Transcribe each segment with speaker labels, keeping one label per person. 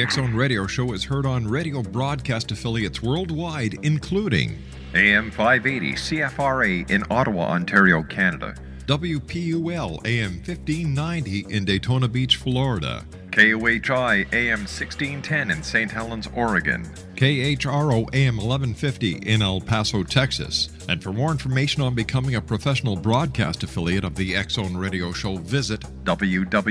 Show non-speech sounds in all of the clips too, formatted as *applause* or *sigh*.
Speaker 1: The X Zone Radio Show is heard on radio broadcast affiliates worldwide, including
Speaker 2: AM 580 CFRA in Ottawa, Ontario, Canada.
Speaker 1: WPUL AM 1590 in Daytona Beach, Florida.
Speaker 2: KOHI AM 1610 in St. Helens, Oregon.
Speaker 1: KHRO AM 1150 in El Paso, Texas. And for more information on becoming a professional broadcast affiliate of the X Zone Radio Show, visit
Speaker 2: www.xzbn.net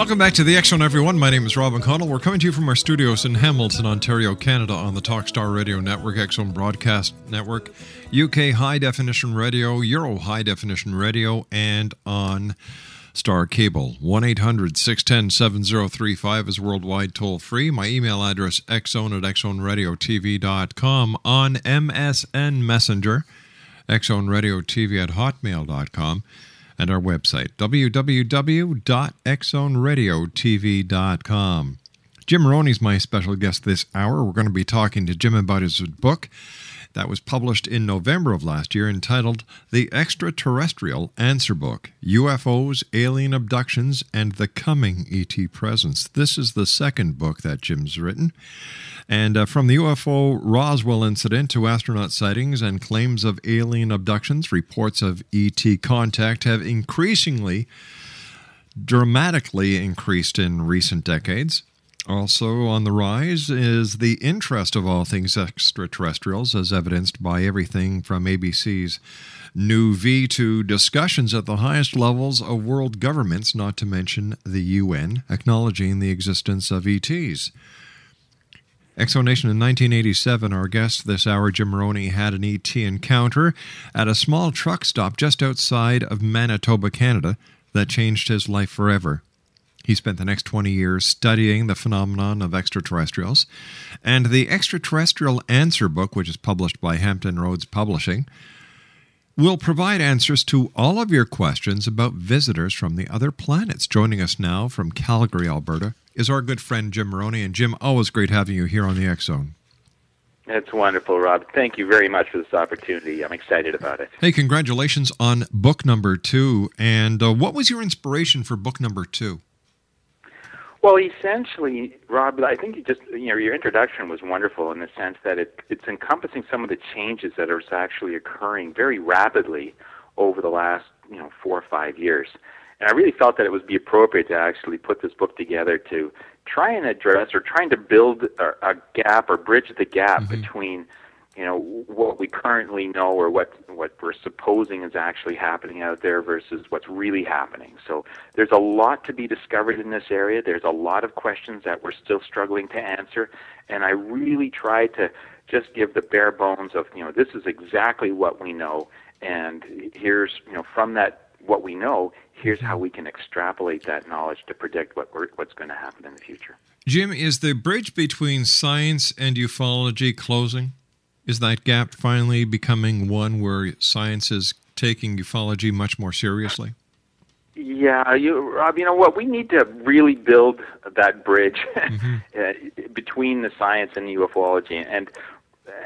Speaker 1: Welcome back to the Zone, everyone. My name is Rob McConnell. We're coming to you from our studios in Hamilton, Ontario, Canada, on the Talkstar Radio Network, Zone Broadcast Network, UK High Definition Radio, Euro High Definition Radio, and on Star Cable. 1 800 610 7035 is worldwide toll free. My email address, xzone at xzoneradiotv.com. On MSN Messenger, xzoneradiotv at hotmail.com and our website, www.xzoneradiotv.com. Jim Moroney's my special guest this hour. We're going to be talking to Jim about his book that was published in November of last year entitled The Extraterrestrial Answer Book UFOs, Alien Abductions, and the Coming ET Presence. This is the second book that Jim's written. And uh, from the UFO Roswell incident to astronaut sightings and claims of alien abductions, reports of ET contact have increasingly, dramatically increased in recent decades. Also on the rise is the interest of all things extraterrestrials, as evidenced by everything from ABC's New V to discussions at the highest levels of world governments, not to mention the UN, acknowledging the existence of ETs. X Zone Nation in 1987, our guest this hour, Jim Moroney, had an ET encounter at a small truck stop just outside of Manitoba, Canada, that changed his life forever. He spent the next 20 years studying the phenomenon of extraterrestrials, and the Extraterrestrial Answer book, which is published by Hampton Roads Publishing, will provide answers to all of your questions about visitors from the other planets. Joining us now from Calgary, Alberta, is our good friend Jim Moroney. And Jim, always great having you here on the X Zone.
Speaker 3: That's wonderful, Rob. Thank you very much for this opportunity. I'm excited about it.
Speaker 1: Hey, congratulations on book number two. And uh, what was your inspiration for book number two?
Speaker 3: Well, essentially, Rob, I think you just you know your introduction was wonderful in the sense that it, it's encompassing some of the changes that are actually occurring very rapidly over the last you know four or five years. And I really felt that it would be appropriate to actually put this book together to try and address or trying to build a, a gap or bridge the gap mm-hmm. between you know what we currently know or what what we're supposing is actually happening out there versus what's really happening. So there's a lot to be discovered in this area. There's a lot of questions that we're still struggling to answer, and I really try to just give the bare bones of you know this is exactly what we know, and here's you know from that what we know, here's how we can extrapolate that knowledge to predict what what's going to happen in the future.
Speaker 1: Jim, is the bridge between science and ufology closing? Is that gap finally becoming one where science is taking ufology much more seriously?
Speaker 3: Yeah, you, Rob. You know what? We need to really build that bridge *laughs* mm-hmm. Uh, between the science and the ufology, and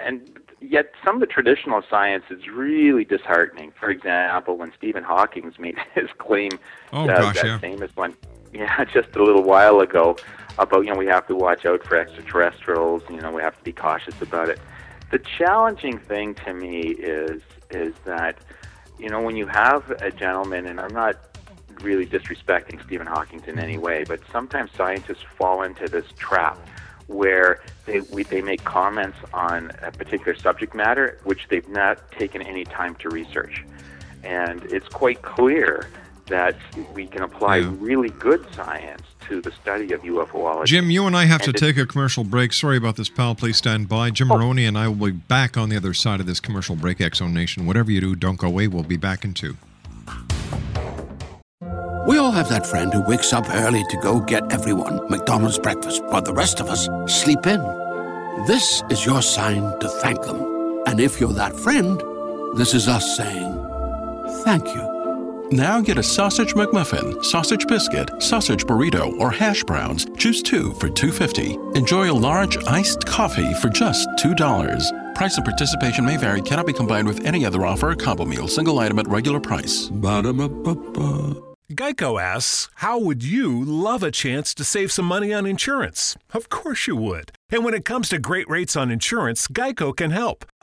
Speaker 3: and yet some of the traditional science is really disheartening. For example, when Stephen Hawking made *laughs* his claim,
Speaker 1: oh, uh, gosh,
Speaker 3: that
Speaker 1: yeah.
Speaker 3: famous one, yeah, *laughs* just a little while ago, about you know we have to watch out for extraterrestrials. You know we have to be cautious about it. The challenging thing to me is is that you know when you have a gentleman, and I'm not really disrespecting Stephen Hawking in any way, but sometimes scientists fall into this trap where they we, they make comments on a particular subject matter which they've not taken any time to research, and it's quite clear that we can apply yeah. really good science to the study of UFOlogy.
Speaker 1: Jim, you and I have and to take a commercial break. Sorry about this, pal. Please stand by. Jim oh. Moroney and I will be back on the other side of this commercial break. X Zone Nation. Whatever you do, don't go away. We'll be back in two.
Speaker 4: We all have that friend who wakes up early to go get everyone McDonald's breakfast, while the rest of us sleep in. This is your sign to thank them. And if you're that friend, this is us saying thank you.
Speaker 5: Now get a sausage McMuffin, sausage biscuit, sausage burrito, or hash browns. Choose two for $2.50. Enjoy a large iced coffee for just $2. Price and participation may vary, cannot be combined with any other offer or combo meal, single item at regular price. Ba-da-ba-ba-ba.
Speaker 6: Geico asks, How would you love a chance to save some money on insurance? Of course you would. And when it comes to great rates on insurance, Geico can help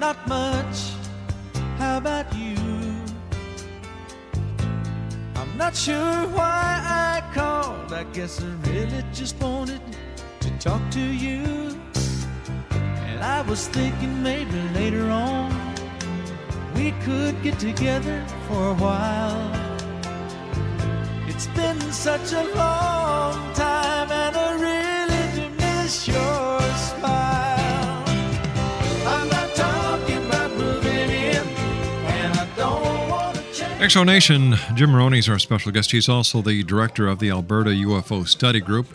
Speaker 7: Not much. How about you? I'm not sure why I called. I guess I really just wanted to talk to you. And I was thinking maybe later on we could get together for a while. It's been such a long time, and I really do miss your
Speaker 1: X Zone Nation, Jim Moroney is our special guest. He's also the director of the Alberta UFO Study Group.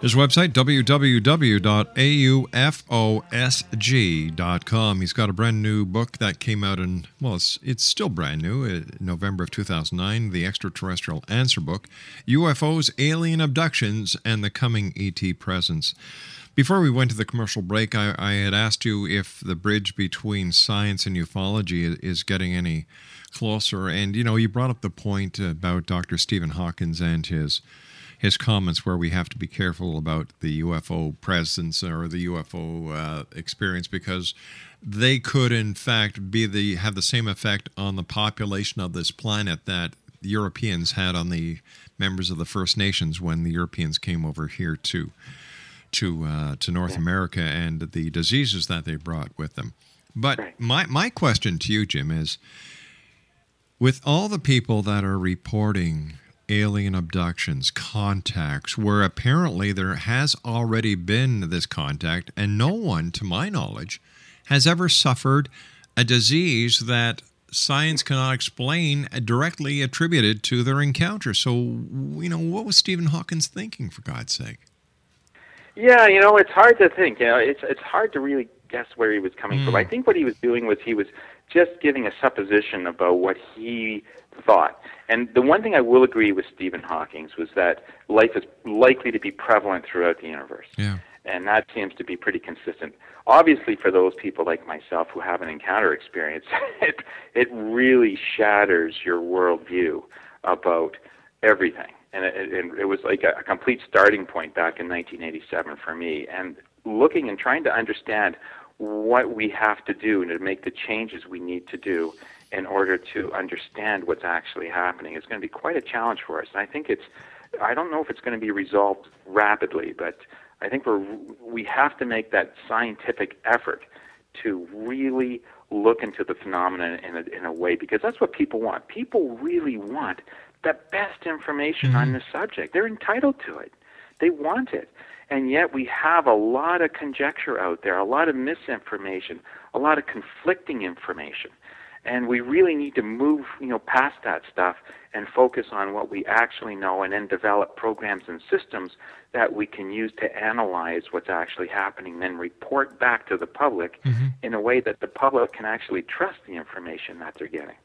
Speaker 1: His website, www.aufosg.com. He's got a brand new book that came out in, well, it's, it's still brand new, uh, November of 2009, The Extraterrestrial Answer Book UFOs, Alien Abductions, and the Coming ET Presence. Before we went to the commercial break, I, I had asked you if the bridge between science and ufology is getting any closer. And you know, you brought up the point about Dr. Stephen Hawkins and his his comments where we have to be careful about the UFO presence or the UFO uh, experience because they could, in fact, be the have the same effect on the population of this planet that the Europeans had on the members of the First Nations when the Europeans came over here to to uh, to North America and the diseases that they brought with them. But my my question to you, Jim, is with all the people that are reporting alien abductions, contacts, where apparently there has already been this contact, and no one, to my knowledge, has ever suffered a disease that science cannot explain directly attributed to their encounter. So, you know, what was Stephen Hawkins thinking, for God's sake?
Speaker 3: Yeah, you know, it's hard to think. You know, it's it's hard to really guess where he was coming
Speaker 1: Hmm.
Speaker 3: from. I think what he was doing was he was just giving a supposition about what he thought. And the one thing I will agree with Stephen Hawking's was that life is likely to be prevalent throughout the universe.
Speaker 1: Yeah.
Speaker 3: And that seems to be pretty consistent. Obviously, for those people like myself who have an encounter experience, *laughs* it, it really shatters your worldview about everything. And it, it, it was like a, a complete starting point back in 1987 for me. And looking and trying to understand what we have to do and to make the changes we need to do in order to understand what's actually happening is going to be quite a challenge for us. And I think it's, I don't know if it's going to be resolved rapidly, but I think we're, we have to make that scientific effort to really look into the phenomenon in a, in a way because that's what people want. People really want the best information on mm-hmm. the subject. They're entitled to it. They want it. And yet we have a lot of conjecture out there, a lot of misinformation, a lot of conflicting information. And we really need to move, you know, past that stuff and focus on what we actually know and then develop programs and systems that we can use to analyze what's actually happening, then report back to the public mm-hmm. in a way that the public can actually trust the information that they're getting.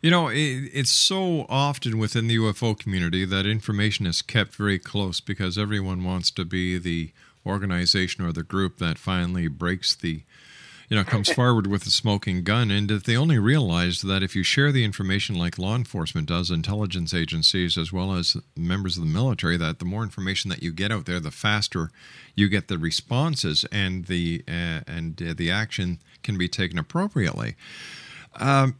Speaker 1: You know, it, it's so often within the UFO community that information is kept very close because everyone wants to be the organization or the group that finally breaks the, you know, comes *laughs* forward with the smoking gun. And if they only realized that if you share the information like law enforcement does, intelligence agencies, as well as members of the military, that the more information that you get out there, the faster you get the responses and the uh, and uh, the action can be taken appropriately. Um,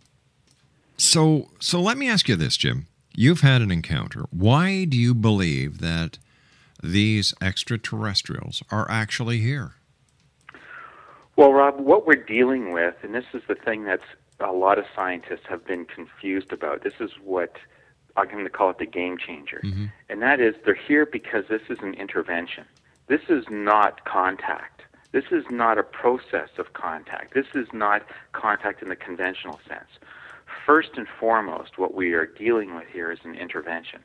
Speaker 1: so, so let me ask you this, Jim. You've had an encounter. Why do you believe that these extraterrestrials are actually here?
Speaker 3: Well, Rob, what we're dealing with, and this is the thing that's a lot of scientists have been confused about. This is what I'm going to call it the game changer. Mm-hmm. And that is they're here because this is an intervention. This is not contact. This is not a process of contact. This is not contact in the conventional sense. First and foremost, what we are dealing with here is an intervention.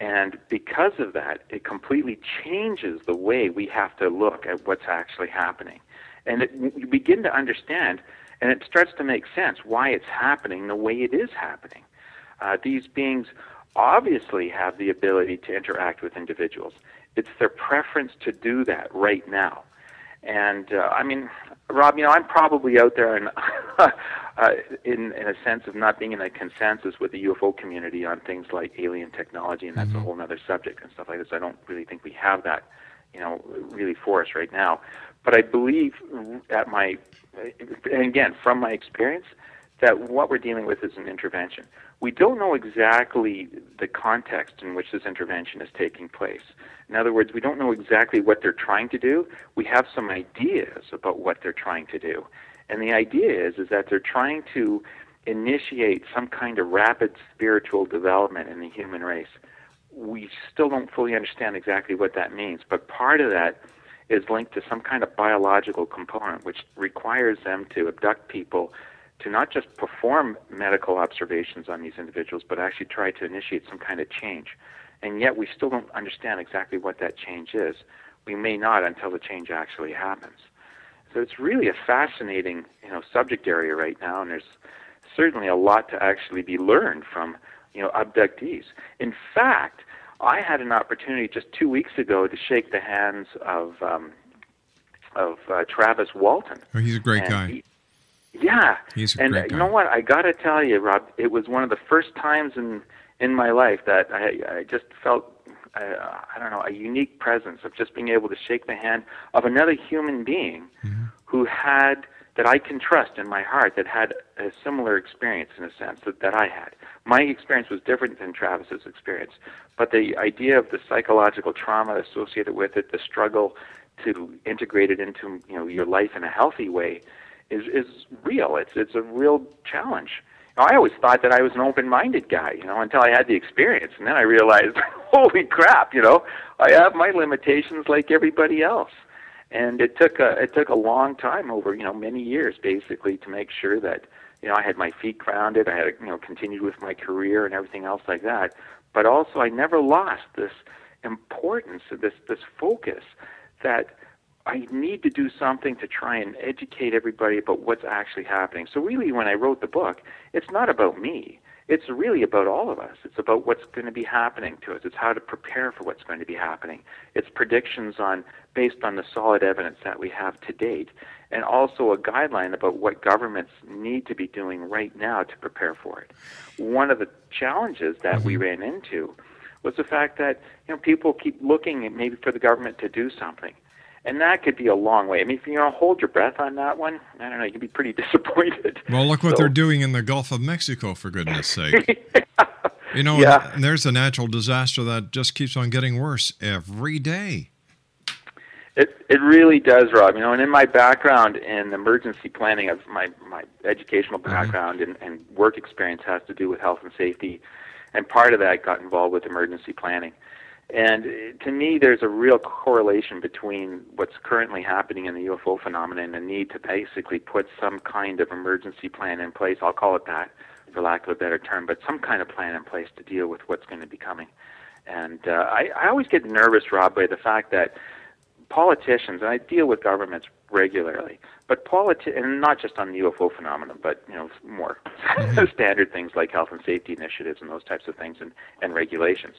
Speaker 3: And because of that, it completely changes the way we have to look at what's actually happening. And it, you begin to understand, and it starts to make sense why it's happening the way it is happening. Uh, these beings obviously have the ability to interact with individuals. It's their preference to do that right now. And uh, I mean, Rob, you know, I'm probably out there in, *laughs* uh, in in a sense of not being in a consensus with the UFO community on things like alien technology, and that's a whole other subject and stuff like this. I don't really think we have that, you know, really for us right now. But I believe at my, and again, from my experience, that what we're dealing with is an intervention. We don't know exactly the context in which this intervention is taking place. In other words, we don't know exactly what they're trying to do. We have some ideas about what they're trying to do. And the idea is, is that they're trying to initiate some kind of rapid spiritual development in the human race. We still don't fully understand exactly what that means, but part of that is linked to some kind of biological component which requires them to abduct people to not just perform medical observations on these individuals, but actually try to initiate some kind of change. And yet we still don't understand exactly what that change is. We may not until the change actually happens. So it's really a fascinating, you know, subject area right now, and there's certainly a lot to actually be learned from, you know, abductees. In fact, I had an opportunity just two weeks ago to shake the hands of um, of uh, Travis Walton.
Speaker 1: Oh, he's a great
Speaker 3: And
Speaker 1: guy.
Speaker 3: he- yeah,
Speaker 1: He's a
Speaker 3: and
Speaker 1: great
Speaker 3: uh,
Speaker 1: guy.
Speaker 3: you know what? I got to tell you, Rob, it was one of the first times in in my life that I, I just felt uh, I don't know a unique presence of just being able to shake the hand of another human being
Speaker 1: Mm-hmm.
Speaker 3: who had that I can trust in my heart that had a similar experience in a sense that, that I had. My experience was different than Travis's experience, but the idea of the psychological trauma associated with it, the struggle to integrate it into you know your life in a healthy way, is is real. It's it's a real challenge, Now, I always thought that I was an open-minded guy, you know, until I had the experience, and then I realized, *laughs* holy crap, you know, I have my limitations like everybody else. And it took a it took a long time over, you know, many years basically to make sure that you know I had my feet grounded, I had you know continued with my career and everything else like that. But also, I never lost this importance, of this this focus that I need to do something to try and educate everybody about what's actually happening. So really, when I wrote the book, it's not about me. It's really about all of us. It's about what's going to be happening to us. It's how to prepare for what's going to be happening. It's predictions on based on the solid evidence that we have to date, and also a guideline about what governments need to be doing right now to prepare for it. One of the challenges that we mm-hmm. ran into was the fact that you know people keep looking maybe for the government to do something and that could be a long way. I mean, if you know, hold your breath on that one, I don't know, you'd be pretty *laughs* disappointed.
Speaker 1: Well, look what
Speaker 3: So-
Speaker 1: they're doing in the Gulf of Mexico, for goodness *laughs* sake. You know,
Speaker 3: Yeah.
Speaker 1: there's a natural disaster that just keeps on getting worse every day.
Speaker 3: It it really does, Rob. You know, and in my background in emergency planning of my my educational uh-huh. background and, and work experience has to do with health and safety, and part of that got involved with emergency planning. And to me, there's a real correlation between what's currently happening in the UFO phenomenon and the need to basically put some kind of emergency plan in place. I'll call it that, for lack of a better term, but some kind of plan in place to deal with what's going to be coming. And uh, I, I always get nervous, Rob, by the fact that politicians, and I deal with governments regularly, but politi- and not just on the UFO phenomenon, but you know more *laughs* standard things like health and safety initiatives and those types of things and, and regulations.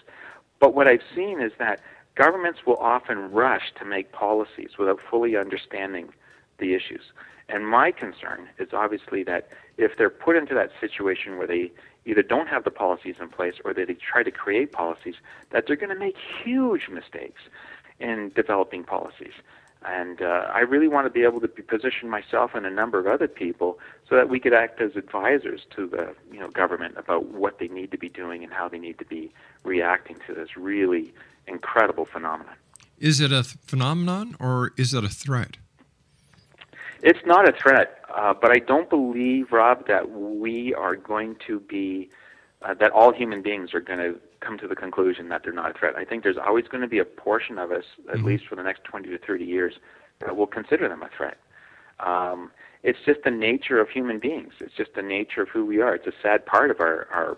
Speaker 3: But what I've seen is that governments will often rush to make policies without fully understanding the issues. And my concern is obviously that if they're put into that situation where they either don't have the policies in place or they try to create policies, that they're going to make huge mistakes in developing policies. And uh, I really want to be able to position myself and a number of other people so that we could act as advisors to the you know government about what they need to be doing and how they need to be reacting to this really incredible phenomenon.
Speaker 1: Is it a th- phenomenon or is it a threat?
Speaker 3: It's not a threat, uh, but I don't believe, Rob, that we are going to be, uh, that all human beings are going to come to the conclusion that they're not a threat. I think there's always going to be a portion of us, at least for the next 20 to 30 years, that will consider them a threat. Um, it's just the nature of human beings. It's just the nature of who we are. It's a sad part of our, our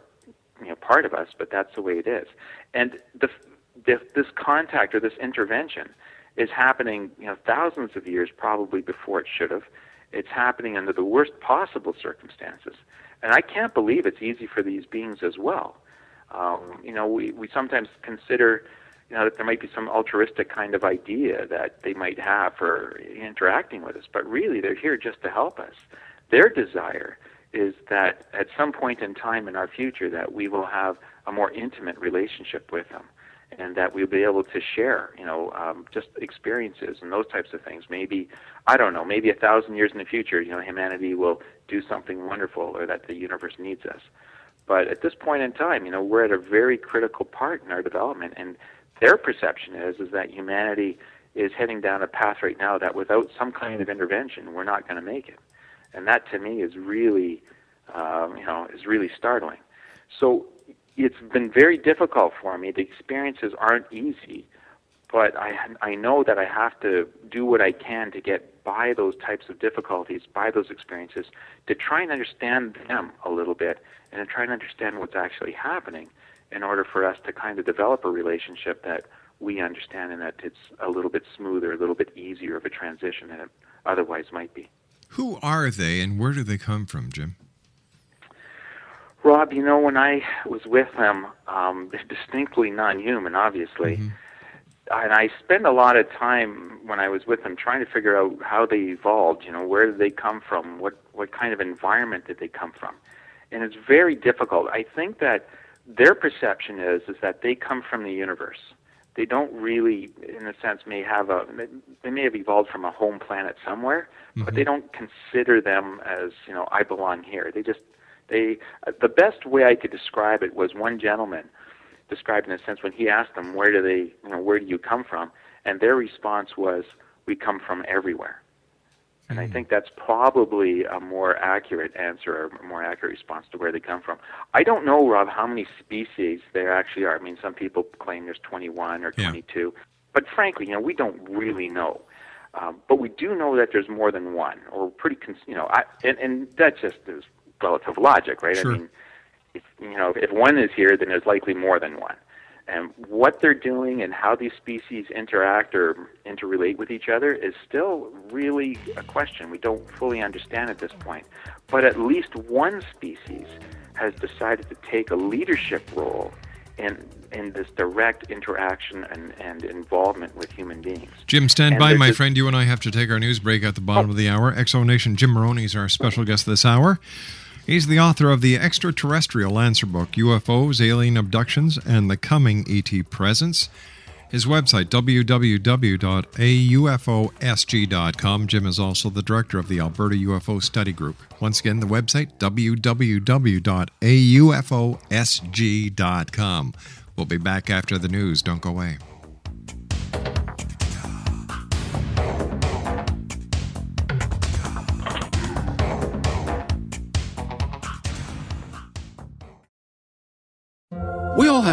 Speaker 3: you know, part of us, but that's the way it is. And the, this, this contact or this intervention is happening, you know, thousands of years probably before it should have. It's happening under the worst possible circumstances. And I can't believe it's easy for these beings as well. Um, you know, we, we sometimes consider, you know, that there might be some altruistic kind of idea that they might have for interacting with us, but really they're here just to help us. Their desire is that at some point in time in our future that we will have a more intimate relationship with them and that we'll be able to share, you know, um, just experiences and those types of things. Maybe, I don't know, maybe a thousand years in the future, you know, humanity will do something wonderful or that the universe needs us. But at this point in time, you know, we're at a very critical part in our development, and their perception is is that humanity is heading down a path right now that without some kind of intervention, we're not going to make it. And that to me is really, um, you know, is really startling. So it's been very difficult for me. The experiences aren't easy, but I I know that I have to do what I can to get by those types of difficulties, by those experiences, to try and understand them a little bit, and to try and understand what's actually happening, in order for us to kind of develop a relationship that we understand and that it's a little bit smoother, a little bit easier of a transition than it otherwise might be.
Speaker 1: Who are they and where do they come from, Jim?
Speaker 3: Rob, you know, when I was with them, um, they're *laughs* distinctly non-human, obviously. And I spend a lot of time when I was with them trying to figure out how they evolved. You know, where did they come from? What what kind of environment did they come from? And it's very difficult. I think that their perception is is that they come from the universe. They don't really, in a sense, may have a they may have evolved from a home planet somewhere, but they mm-hmm. don't consider them as you know I belong here. They just they the best way I could describe it was one gentleman described in a sense when he asked them where do they you know where do you come from and their response was we come from everywhere And I think that's probably a more accurate answer or a more accurate response to where they come from. I don't know, Rob, how many species there actually are. I mean, some people claim there's 21 or
Speaker 1: Yeah.
Speaker 3: 22, but frankly, you know, we don't really know. Um, but we do know that there's more than one, or pretty, cons- you know, I, and, and that just is relative logic, right?
Speaker 1: Sure.
Speaker 3: I mean, if, you know, if one is here, then there's likely more than one. And what they're doing and how these species interact or interrelate with each other is still really a question we don't fully understand at this point. But at least one species has decided to take a leadership role in, in this direct interaction and, and involvement with human beings.
Speaker 1: Jim, stand
Speaker 3: And
Speaker 1: by, my
Speaker 3: is-
Speaker 1: friend. You and I have to take our news break at the bottom oh. of the hour. X Zone Nation Jim Moroney is our special guest this hour. He's the author of the Extraterrestrial Answer Book, UFOs, Alien Abductions, and the Coming ET Presence. His website, www.aufosg.com. Jim is also the director of the Alberta UFO Study Group. Once again, the website, www.aufosg.com. We'll be back after the news. Don't go away.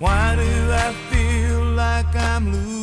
Speaker 7: Why do I feel like I'm losing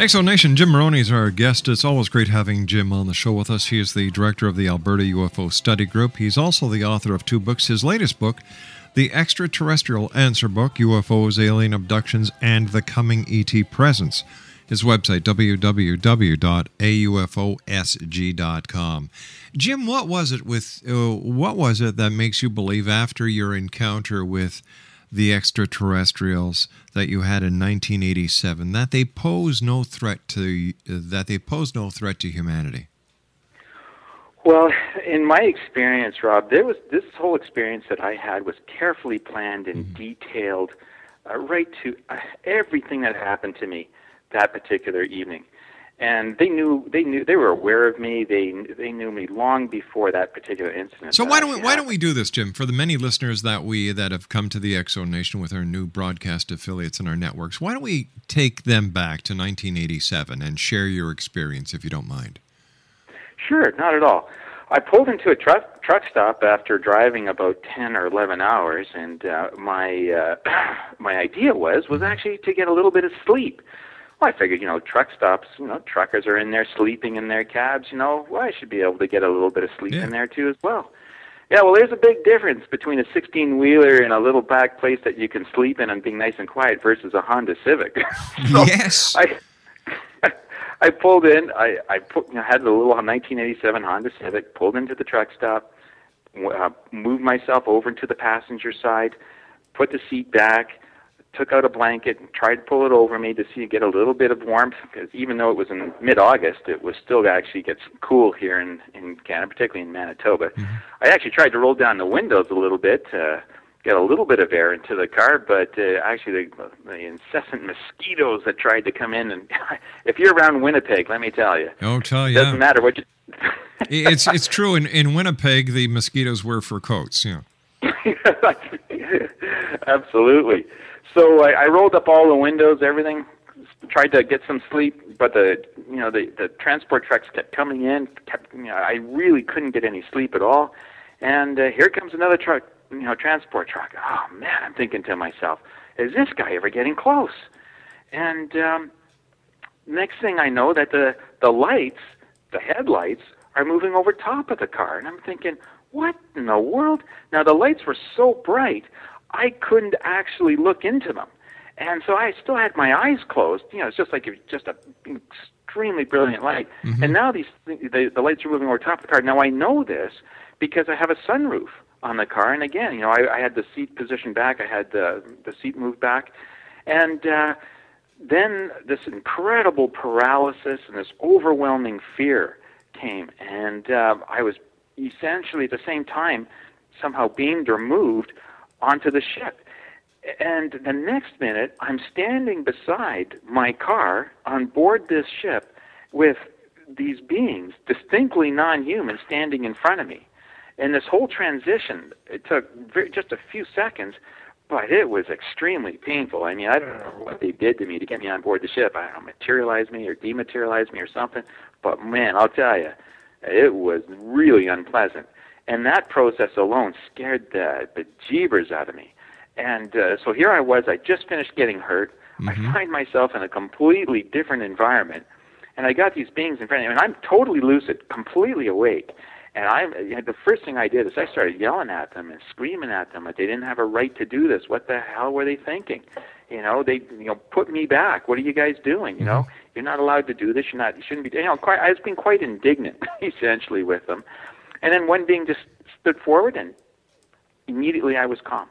Speaker 8: X
Speaker 1: Zone Nation, Jim Moroney is our guest. It's always great having Jim on the show with us. He is the director of the Alberta UFO Study Group. He's also the author of two books. His latest book, The Extraterrestrial Answer Book UFOs, Alien Abductions, and the Coming ET Presence. His website, www.aufosg.com. Jim, what was it with uh, what was it that makes you believe after your encounter with the extraterrestrials that you had in 1987 that they pose no threat to that they pose no threat to humanity
Speaker 3: Well, in my experience, Rob, there was this whole experience that I had was carefully planned and detailed, uh, right to uh, everything that happened to me that particular evening. And they knew they knew they were aware of me. They they knew me long before that particular incident.
Speaker 1: so why don't we why don't we do this jim for the many listeners that we that have come to the x zone nation with our new broadcast affiliates and our networks why don't we take them back to 1987 and share your experience if you don't mind
Speaker 3: Sure, not at all. I pulled into a truck truck stop after driving about ten or eleven hours, and uh, my uh, *coughs* my idea was was actually to get a little bit of sleep. Well, I figured, you know, truck stops, you know, truckers are in there sleeping in their cabs. You know, well, I should be able to get a little bit of sleep
Speaker 1: Yeah.
Speaker 3: in there too as well. Yeah, well, there's a big difference between a 16 wheeler in a little back place that you can sleep in and being nice and quiet versus a Honda Civic. *laughs* So
Speaker 1: yes.
Speaker 3: I *laughs* I pulled in. I I put, you know, had the little 1987 Honda Civic. Pulled into the truck stop. Uh, moved myself over to the passenger side. Put the seat back. Took out a blanket. and Tried to pull it over me to see get a little bit of warmth because even though it was in mid-August, it was still actually gets cool here in in Canada, particularly in Manitoba. I actually tried to roll down the windows a little bit. Uh, get a little bit of air into the car, but uh, actually the, the incessant mosquitoes that tried to come in, and *laughs* if you're around Winnipeg, let me tell you,
Speaker 1: Oh, tell you.
Speaker 3: doesn't matter what you. *laughs*
Speaker 1: it's it's true. In in Winnipeg, the mosquitoes wear fur coats. Yeah. *laughs*
Speaker 3: Absolutely. So I, I rolled up all the windows, everything, tried to get some sleep, but the you know the the transport trucks kept coming in. Kept you know I really couldn't get any sleep at all, and uh, here comes another truck, you know, transport truck. Oh man, I'm thinking to myself, is this guy ever getting close? And um, next thing I know, that the the lights, the headlights, are moving over top of the car, and I'm thinking, what in the world? Now the lights were so bright, I couldn't actually look into them, and so I still had my eyes closed. You know, it's just like it was just a extremely brilliant light. And now these the, the lights are moving over top of the car. Now I know this because I have a sunroof on the car, and again, you know, I, I had the seat positioned back, I had the the seat moved back, and. uh then this incredible paralysis and this overwhelming fear came, and uh, I was essentially at the same time somehow beamed or moved onto the ship. And the next minute, I'm standing beside my car on board this ship with these beings, distinctly non-human, standing in front of me. And this whole transition, it took just a few seconds, but it was extremely painful. I mean, I don't know what they did to me to get me on board the ship. I don't know, materialize me or dematerialize me or something. But man, I'll tell you, it was really unpleasant. And that process alone scared the bejeebers out of me. And uh, so here I was, I just finished getting hurt. I find myself in a completely different environment. And I got these beings in front of me, and I'm totally lucid, completely awake. And I, you know, the first thing I did is I started yelling at them and screaming at them that they didn't have a right to do this. What the hell were they thinking? You know, they, you know, put me back. What are you guys doing? You know, you're not allowed to do this. You're not. You shouldn't be. You know, quite, I was being quite indignant, *laughs* essentially, with them. And then one being just stood forward, and immediately I was calm.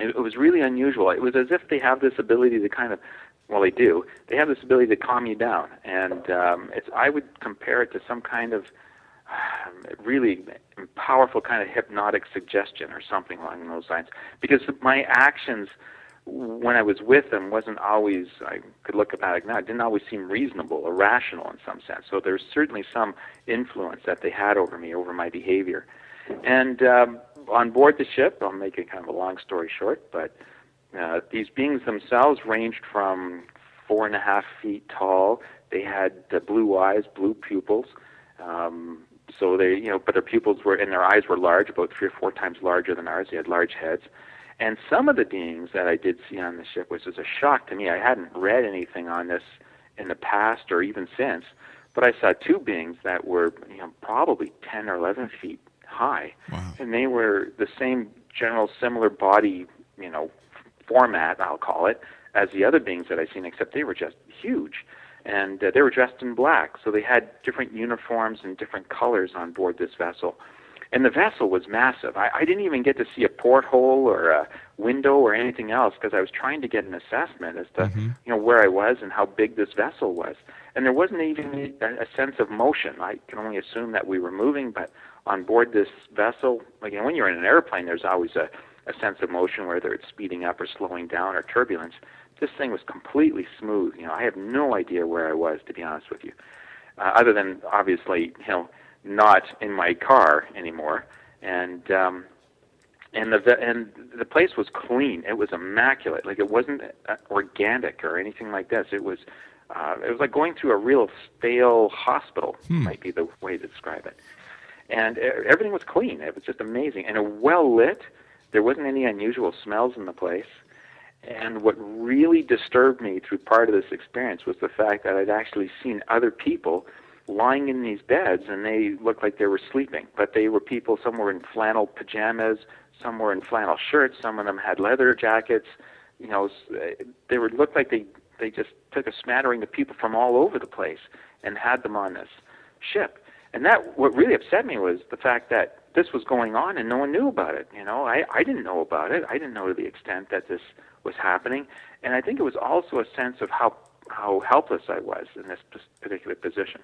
Speaker 3: It, it was really unusual. It was as if they have this ability to kind of, well, they do. They have this ability to calm you down, and um, it's. I would compare it to some kind of um, really powerful kind of hypnotic suggestion or something along those lines. Because my actions when I was with them wasn't always. I could look about it now. It didn't always seem reasonable or rational in some sense. So there's certainly some influence that they had over me, over my behavior. And um, on board the ship, I'll make it kind of a long story short, but uh, these beings themselves ranged from four and a half feet tall. They had uh, blue eyes, blue pupils. Um, so they, you know, but their pupils were and their eyes were large, about three or four times larger than ours. They had large heads. And some of the beings that I did see on the ship, which was a shock to me, I hadn't read anything on this in the past or even since, but I saw two beings that were, you know, probably 10 or 11 feet high, and they were the same general similar body, you know, format, I'll call it, as the other beings that I've seen, except they were just huge. And uh, they were dressed in black, so they had different uniforms and different colors on board this vessel. And the vessel was massive. I, I didn't even get to see a porthole or a window or anything else because I was trying to get an assessment as to you know where I was and how big this vessel was. And there wasn't even a, a sense of motion. I can only assume that we were moving, but on board this vessel, like you know, when you're in an airplane, there's always a, a sense of motion, whether it's speeding up or slowing down or turbulence. This thing was completely smooth. You know, I have no idea where I was, to be honest with you, uh, other than obviously, you know, not in my car anymore. And um, and the and the place was clean. It was immaculate. Like it wasn't uh, organic or anything like this. It was uh, it was like going through a real stale hospital. Might be the way to describe it. And everything was clean. It was just amazing and well lit. There wasn't any unusual smells in the place. And what really disturbed me through part of this experience was the fact that I'd actually seen other people lying in these beds and they looked like they were sleeping, but they were people. Some were in flannel pajamas, some were in flannel shirts, some of them had leather jackets. You know, they were looked like they they just took a smattering of people from all over the place and had them on this ship. And that what really upset me was the fact that this was going on and no one knew about it. You know, I I didn't know about it. I didn't know to the extent that this was happening. And I think it was also a sense of how how helpless I was in this particular position.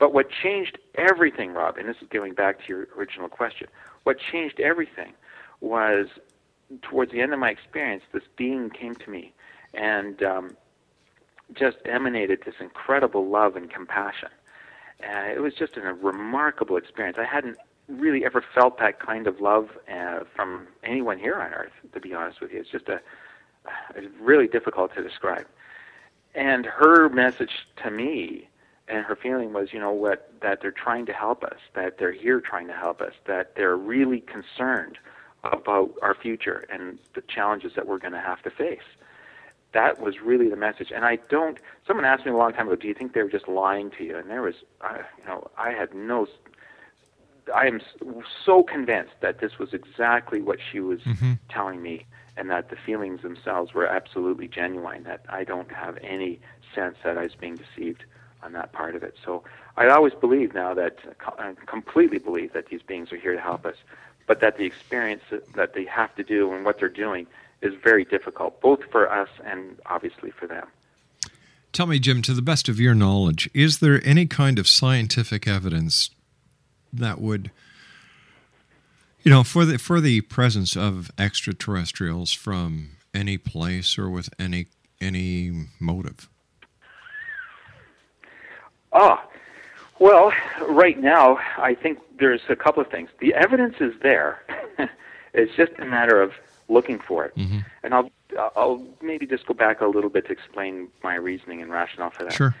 Speaker 3: But what changed everything, Rob, and this is going back to your original question, what changed everything was towards the end of my experience, this being came to me and um, just emanated this incredible love and compassion. And it was just a remarkable experience. I hadn't really ever felt that kind of love uh, from anyone here on earth, to be honest with you. It's just a, it's really difficult to describe. And her message to me and her feeling was, you know, what that they're trying to help us, that they're here trying to help us, that they're really concerned about our future and the challenges that we're going to have to face. That was really the message. And I don't. Someone asked me a long time ago, "Do you think they were just lying to you?" And there was, uh, you know, I had no. I am so convinced that this was exactly what she was telling me, and that the feelings themselves were absolutely genuine. That I don't have any sense that I was being deceived on that part of it. So I always believe now that I completely believe that these beings are here to help us, but that the experience that- that they have to do and what they're doing is very difficult, both for us and obviously for them.
Speaker 1: Tell me, Jim, to the best of your knowledge, is there any kind of scientific evidence that would, you know, for the for the presence of extraterrestrials from any place or with any any motive?
Speaker 3: Ah, well, right now, I think there's a couple of things. The evidence is there. *laughs* it's just a matter of looking for it. And I'll I'll maybe just go back a little bit to explain my reasoning and rationale for that.
Speaker 1: Sure.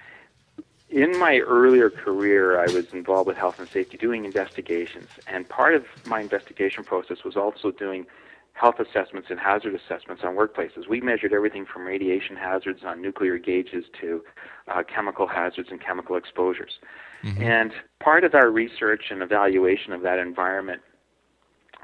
Speaker 3: In my earlier career, I was involved with health and safety, doing investigations, and part of my investigation process was also doing health assessments and hazard assessments on workplaces. We measured everything from radiation hazards on nuclear gauges to uh, chemical hazards and chemical exposures. And part of our research and evaluation of that environment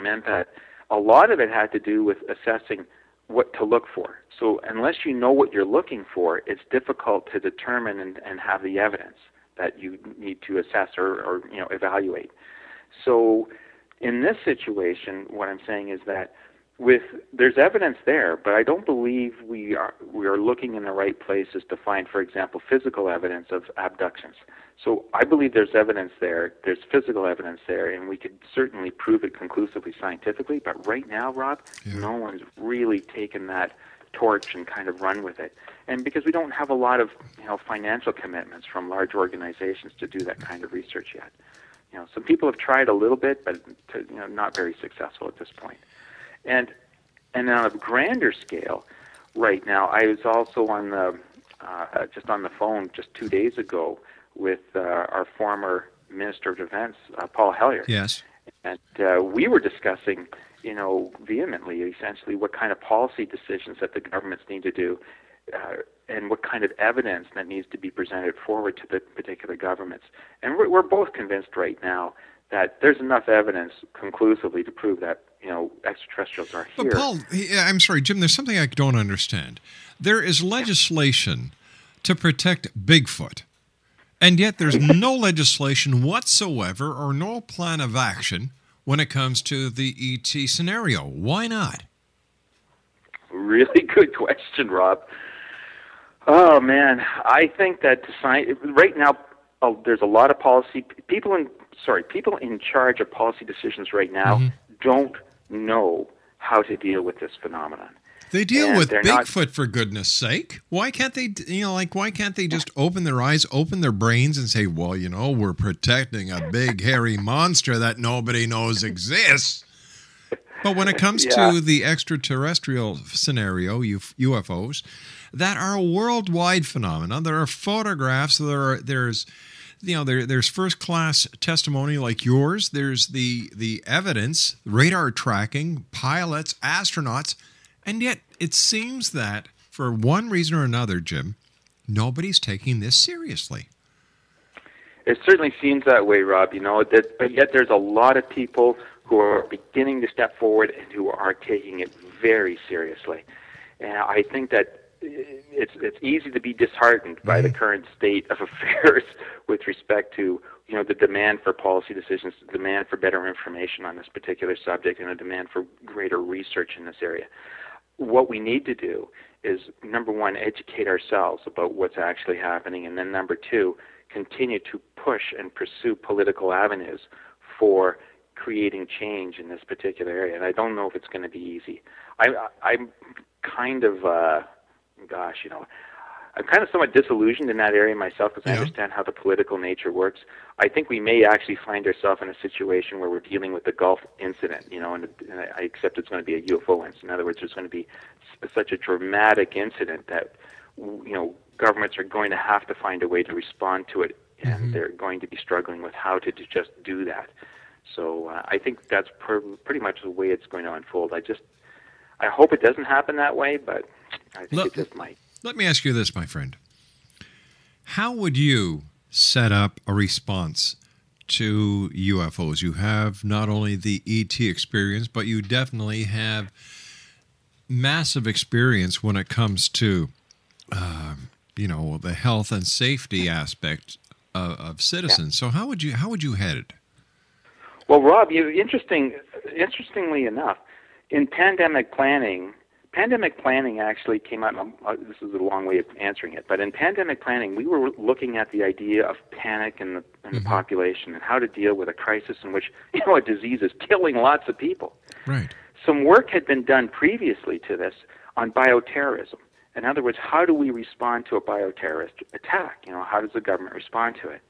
Speaker 3: meant that a lot of it had to do with assessing what to look for. So unless you know what you're looking for, it's difficult to determine and, and have the evidence that you need to assess or, or you know evaluate. So in this situation, what I'm saying is that with there's evidence there, but I don't believe we are we are looking in the right places to find, for example, physical evidence of abductions. So I believe there's evidence there, there's physical evidence there, and we could certainly prove it conclusively scientifically. But right now, Rob, no one's really taken that torch and kind of run with it. And because we don't have a lot of you know financial commitments from large organizations to do that kind of research yet. You know, some people have tried a little bit, but to, you know, not very successful at this point. And and on a grander scale, right now, I was also on the uh, just on the phone just two days ago with uh, our former Minister of Defense, uh, Paul Hellyer,
Speaker 1: Yes.
Speaker 3: and uh, we were discussing, you know, vehemently, essentially, what kind of policy decisions that the governments need to do, uh, and what kind of evidence that needs to be presented forward to the particular governments. And we're, we're both convinced right now that there's enough evidence conclusively to prove that, you know, extraterrestrials are here.
Speaker 1: But Paul, I'm sorry, Jim. There's something I don't understand. There is legislation to protect Bigfoot, and yet there's no legislation whatsoever or no plan of action when it comes to the ET scenario. Why not?
Speaker 3: Really *laughs* good question, Rob. Oh man, I think that science right now uh, there's a lot of policy people in sorry people in charge of policy decisions right now mm-hmm. don't know how to deal with this phenomenon.
Speaker 1: They deal
Speaker 3: And
Speaker 1: with
Speaker 3: they're not-
Speaker 1: Bigfoot for goodness sake. Why can't they, you know, like why can't they just open their eyes, open their brains, and say, well, you know, we're protecting a big hairy monster that nobody knows exists. But when it comes *laughs*
Speaker 3: Yeah.
Speaker 1: to the extraterrestrial scenario, UFOs, that are a worldwide phenomenon. There are photographs. There are there's you know there, there's first class testimony like yours. There's the the evidence, radar tracking, pilots, astronauts, and yet it seems that for one reason or another, Jim, nobody's taking this seriously.
Speaker 3: It certainly seems that way, Rob. You know, that, but yet there's a lot of people who are beginning to step forward and who are taking it very seriously. And I think that it's it's easy to be disheartened by the current state of *laughs* affairs with respect to you know the demand for policy decisions, the demand for better information on this particular subject, and a demand for greater research in this area. What we need to do is number one, educate ourselves about what's actually happening, and then number two, continue to push and pursue political avenues for creating change in this particular area. And I don't know if it's going to be easy. I, I'm kind of, uh, gosh, you know, I'm kind of somewhat disillusioned in that area myself because I understand how the political nature works. I think we may actually find ourselves in a situation where we're dealing with the Gulf incident, you know, and, and I accept it's going to be a UFO incident. In other words, there's going to be such a dramatic incident that, you know, governments are going to have to find a way to respond to it, and they're going to be struggling with how to do, just do that. So uh, I think that's pr- pretty much the way it's going to unfold. I just, I hope it doesn't happen that way, but I think
Speaker 1: Look-
Speaker 3: it just might.
Speaker 1: Let me ask you this, my friend. How would you set up a response to UFOs? You have not only the ET experience, but you definitely have massive experience when it comes to, uh, you know, the health and safety aspect of, of citizens. So how would you how would you head it?
Speaker 3: Well, Rob, you interesting. Interestingly enough, in pandemic planning, pandemic planning actually came out. uh, This is a long way of answering it, but in pandemic planning, we were looking at the idea of panic in the in the population and how to deal with a crisis in which *laughs* you know a disease is killing lots of people.
Speaker 1: Right.
Speaker 3: Some work had been done previously to this on bioterrorism. In other words, how do we respond to a bioterrorist attack? You know, how does the government respond to it?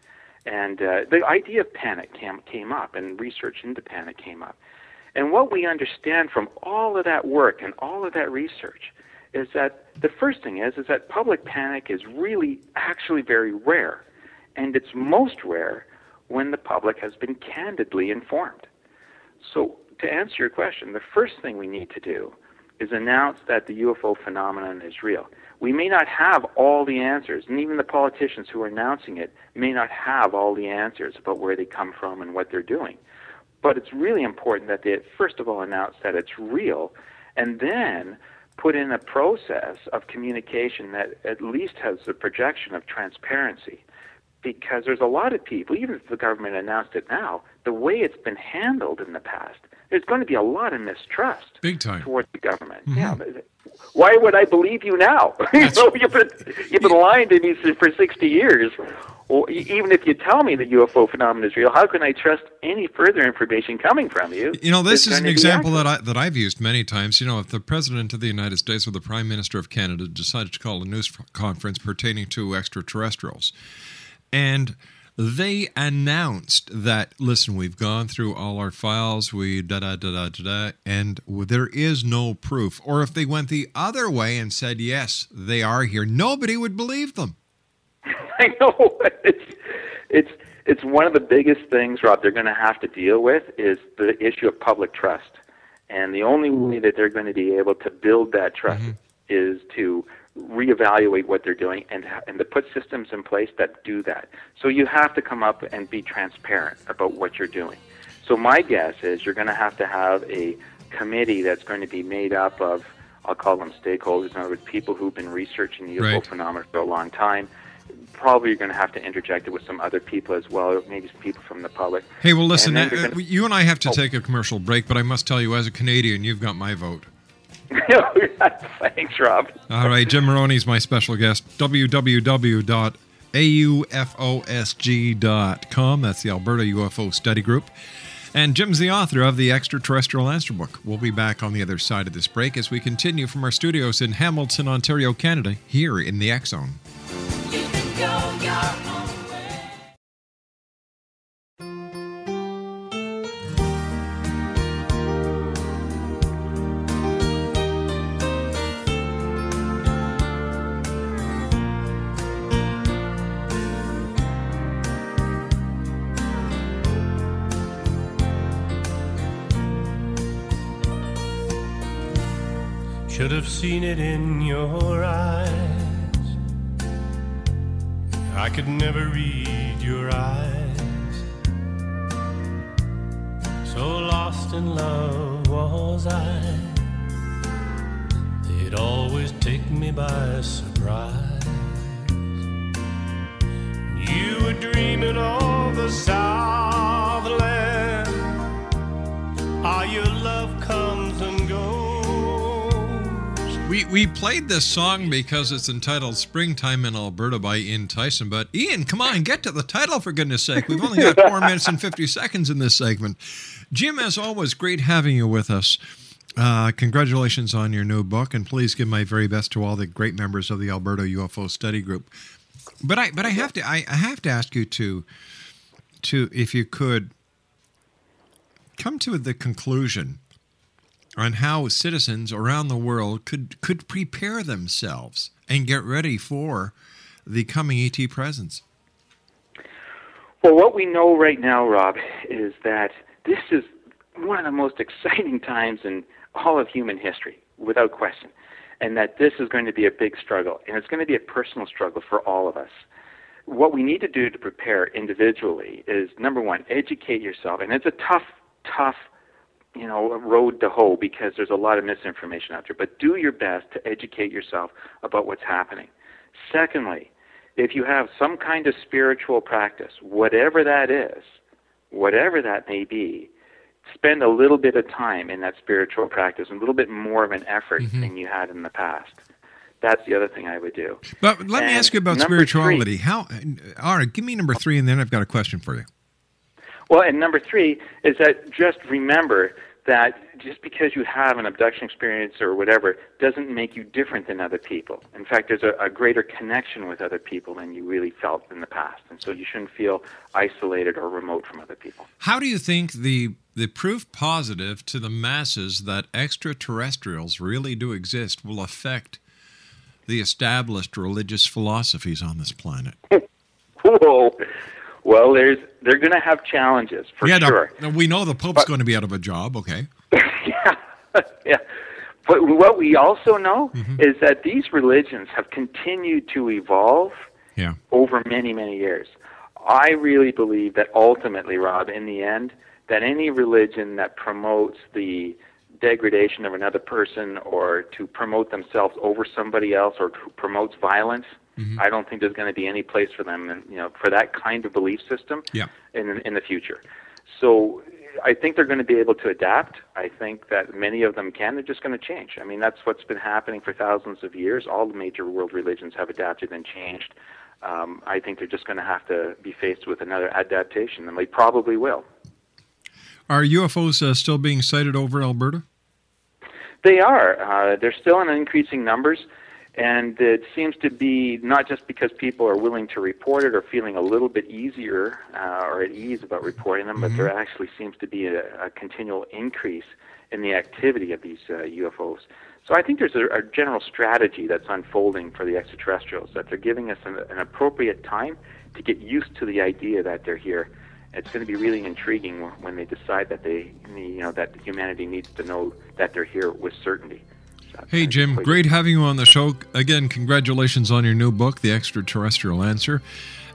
Speaker 3: And uh, the idea of panic came, came up, and research into panic came up. And what we understand from all of that work and all of that research is that the first thing is is that public panic is really actually very rare, and it's most rare when the public has been candidly informed. So to answer your question, the first thing we need to do is announce that the UFO phenomenon is real. We may not have all the answers, and even the politicians who are announcing it may not have all the answers about where they come from and what they're doing. But it's really important that they first of all announce that it's real, and then put in a process of communication that at least has the projection of transparency. Because there's a lot of people, even if the government announced it now, the way it's been handled in the past, there's going to be a lot of mistrust
Speaker 1: Big time.
Speaker 3: towards the government. Mm-hmm. Yeah. but Why would I believe you now? *laughs* you know, you've been you've been lying to me for sixty years. Well, even if you tell me the UFO phenomenon is real, how can I trust any further information coming from you?
Speaker 1: You know, this is an example that I that I've used many times. You know, if the president of the United States or the prime minister of Canada decided to call a news conference pertaining to extraterrestrials, and they announced that listen, we've gone through all our files, we da da da da da, da and there is no proof. Or if they went the other way and said yes, they are here, nobody would believe them. *laughs*
Speaker 3: I know it's it's it's one of the biggest things, Rob. They're going to have to deal with is the issue of public trust, and the only mm-hmm. way that they're going to be able to build that trust mm-hmm. is to reevaluate what they're doing and and to put systems in place that do that. So you have to come up and be transparent about what you're doing. So my guess is you're going to have to have a committee that's going to be made up of I'll call them stakeholders, in other words, people who've been researching the UFO
Speaker 1: Right.
Speaker 3: phenomenon for a long time. Probably you're going to have to interject it with some other people as well, maybe some people from the public.
Speaker 1: Hey, well, listen, uh,
Speaker 3: gonna-
Speaker 1: you and I have to
Speaker 3: Oh.
Speaker 1: take a commercial break, but I must tell you, as a Canadian, you've got my vote. *laughs*
Speaker 3: Thanks, Rob.
Speaker 1: All right, Jim Moroney's my special guest. www.aufosg.com. That's the Alberta UFO Study Group. And Jim's the author of the Extraterrestrial Answer Book. We'll be back on the other side of this break as we continue from our studios in Hamilton, Ontario, Canada, here in the X
Speaker 9: it in your eyes. I could never read your eyes. So lost in love was I. They'd always take me by surprise. You were dreaming of the Southland. How your love
Speaker 1: We we played this song because it's entitled "Springtime in Alberta" by Ian Tyson. But Ian, come on, get to the title for goodness' sake. We've only got four minutes and fifty seconds in this segment. Jim, as always, great having you with us. Uh, congratulations on your new book, and please give my very best to all the great members of the Alberta UFO Study Group. But I but I have to I, I have to ask you to to if you could come to the conclusion on how citizens around the world could could prepare themselves and get ready for the coming ET presence.
Speaker 3: Well, what we know right now, Rob, is that this is one of the most exciting times in all of human history, without question. And that this is going to be a big struggle, and it's going to be a personal struggle for all of us. What we need to do to prepare individually is number one, educate yourself. And it's a tough, tough you know, a road to hoe because there's a lot of misinformation out there. But do your best to educate yourself about what's happening. Secondly, if you have some kind of spiritual practice, whatever that is, whatever that may be, spend a little bit of time in that spiritual practice, a little bit more of an effort
Speaker 1: Mhm.
Speaker 3: than you had in the past. That's the other thing I would do.
Speaker 1: But let me ask you about
Speaker 3: number three-
Speaker 1: spirituality. How? All right, give me number three, and then I've got a question for you.
Speaker 3: Well, and number three is that just remember that just because you have an abduction experience or whatever doesn't make you different than other people. In fact, there's a, a greater connection with other people than you really felt in the past. And so you shouldn't feel isolated or remote from other people.
Speaker 1: How do you think the the proof positive to the masses that extraterrestrials really do exist will affect the established religious philosophies on this planet? *laughs*
Speaker 3: Well, there's they're going to have challenges for
Speaker 1: yeah,
Speaker 3: sure.
Speaker 1: no, we know the Pope's going to be out of a job. Okay. *laughs*
Speaker 3: yeah. But what we also know
Speaker 1: Mm-hmm.
Speaker 3: is that these religions have continued to evolve
Speaker 1: Yeah.
Speaker 3: over many, many years. I really believe that ultimately, Rob, in the end, that any religion that promotes the degradation of another person or to promote themselves over somebody else or to promotes violence,
Speaker 1: Mm-hmm.
Speaker 3: I don't think there's going to be any place for them, and you know, for that kind of belief system
Speaker 1: Yeah.
Speaker 3: in in the future. So I think they're going to be able to adapt. I think that many of them can. They're just going to change. I mean, that's what's been happening for thousands of years. All the major world religions have adapted and changed. Um, I think they're just going to have to be faced with another adaptation, and they probably will.
Speaker 1: Are UFOs uh, still being sighted over Alberta?
Speaker 3: They are. Uh, they're still in increasing numbers, and it seems to be not just because people are willing to report it or feeling a little bit easier uh, or at ease about reporting them, but there actually seems to be a, a continual increase in the activity of these uh, UFOs. So I think there's a, a general strategy that's unfolding for the extraterrestrials that they're giving us an, an appropriate time to get used to the idea that they're here. It's going to be really intriguing when- when they decide that they, you know, that humanity needs to know that they're here with certainty.
Speaker 1: Hey, Jim, great having you on the show. Again, congratulations on your new book, The Extraterrestrial Answer.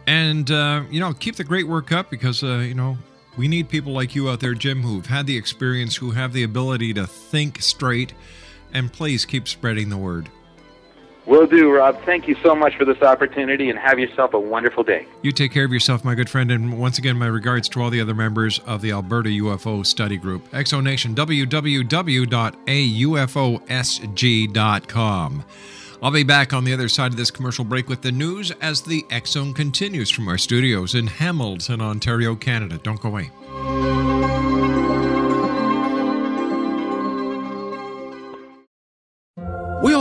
Speaker 1: And, uh, you know, keep the great work up because, uh, you know, we need people like you out there, Jim, who've had the experience, who have the ability to think straight. And please keep spreading the word.
Speaker 3: Will do, Rob. Thank you so much for this opportunity and have yourself a wonderful day.
Speaker 1: You take care of yourself, my good friend. And once again, my regards to all the other members of the Alberta UFO Study Group. X Zone Nation, www.aufosg.com. I'll be back on the other side of this commercial break with the news as the X Zone continues from our studios in Hamilton, Ontario, Canada. Don't go away.